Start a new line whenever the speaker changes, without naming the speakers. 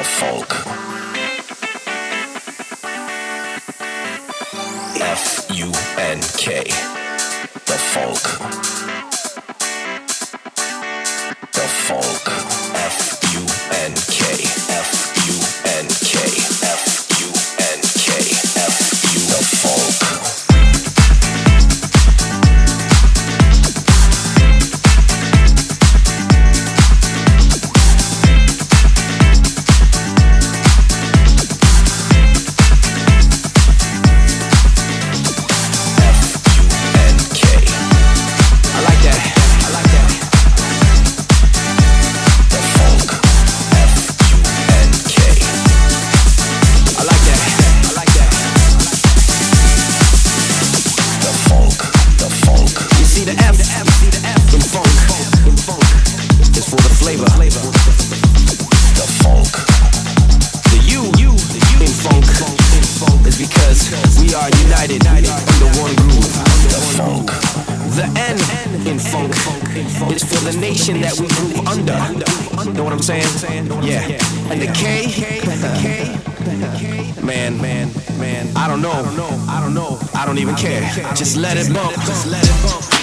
the funk. F U N K, the funk. The funk. F U N K. I'm saying? Yeah. And the K, man, man, man. I don't know. I don't know. I don't even care. Just let it bump. Just let it bump.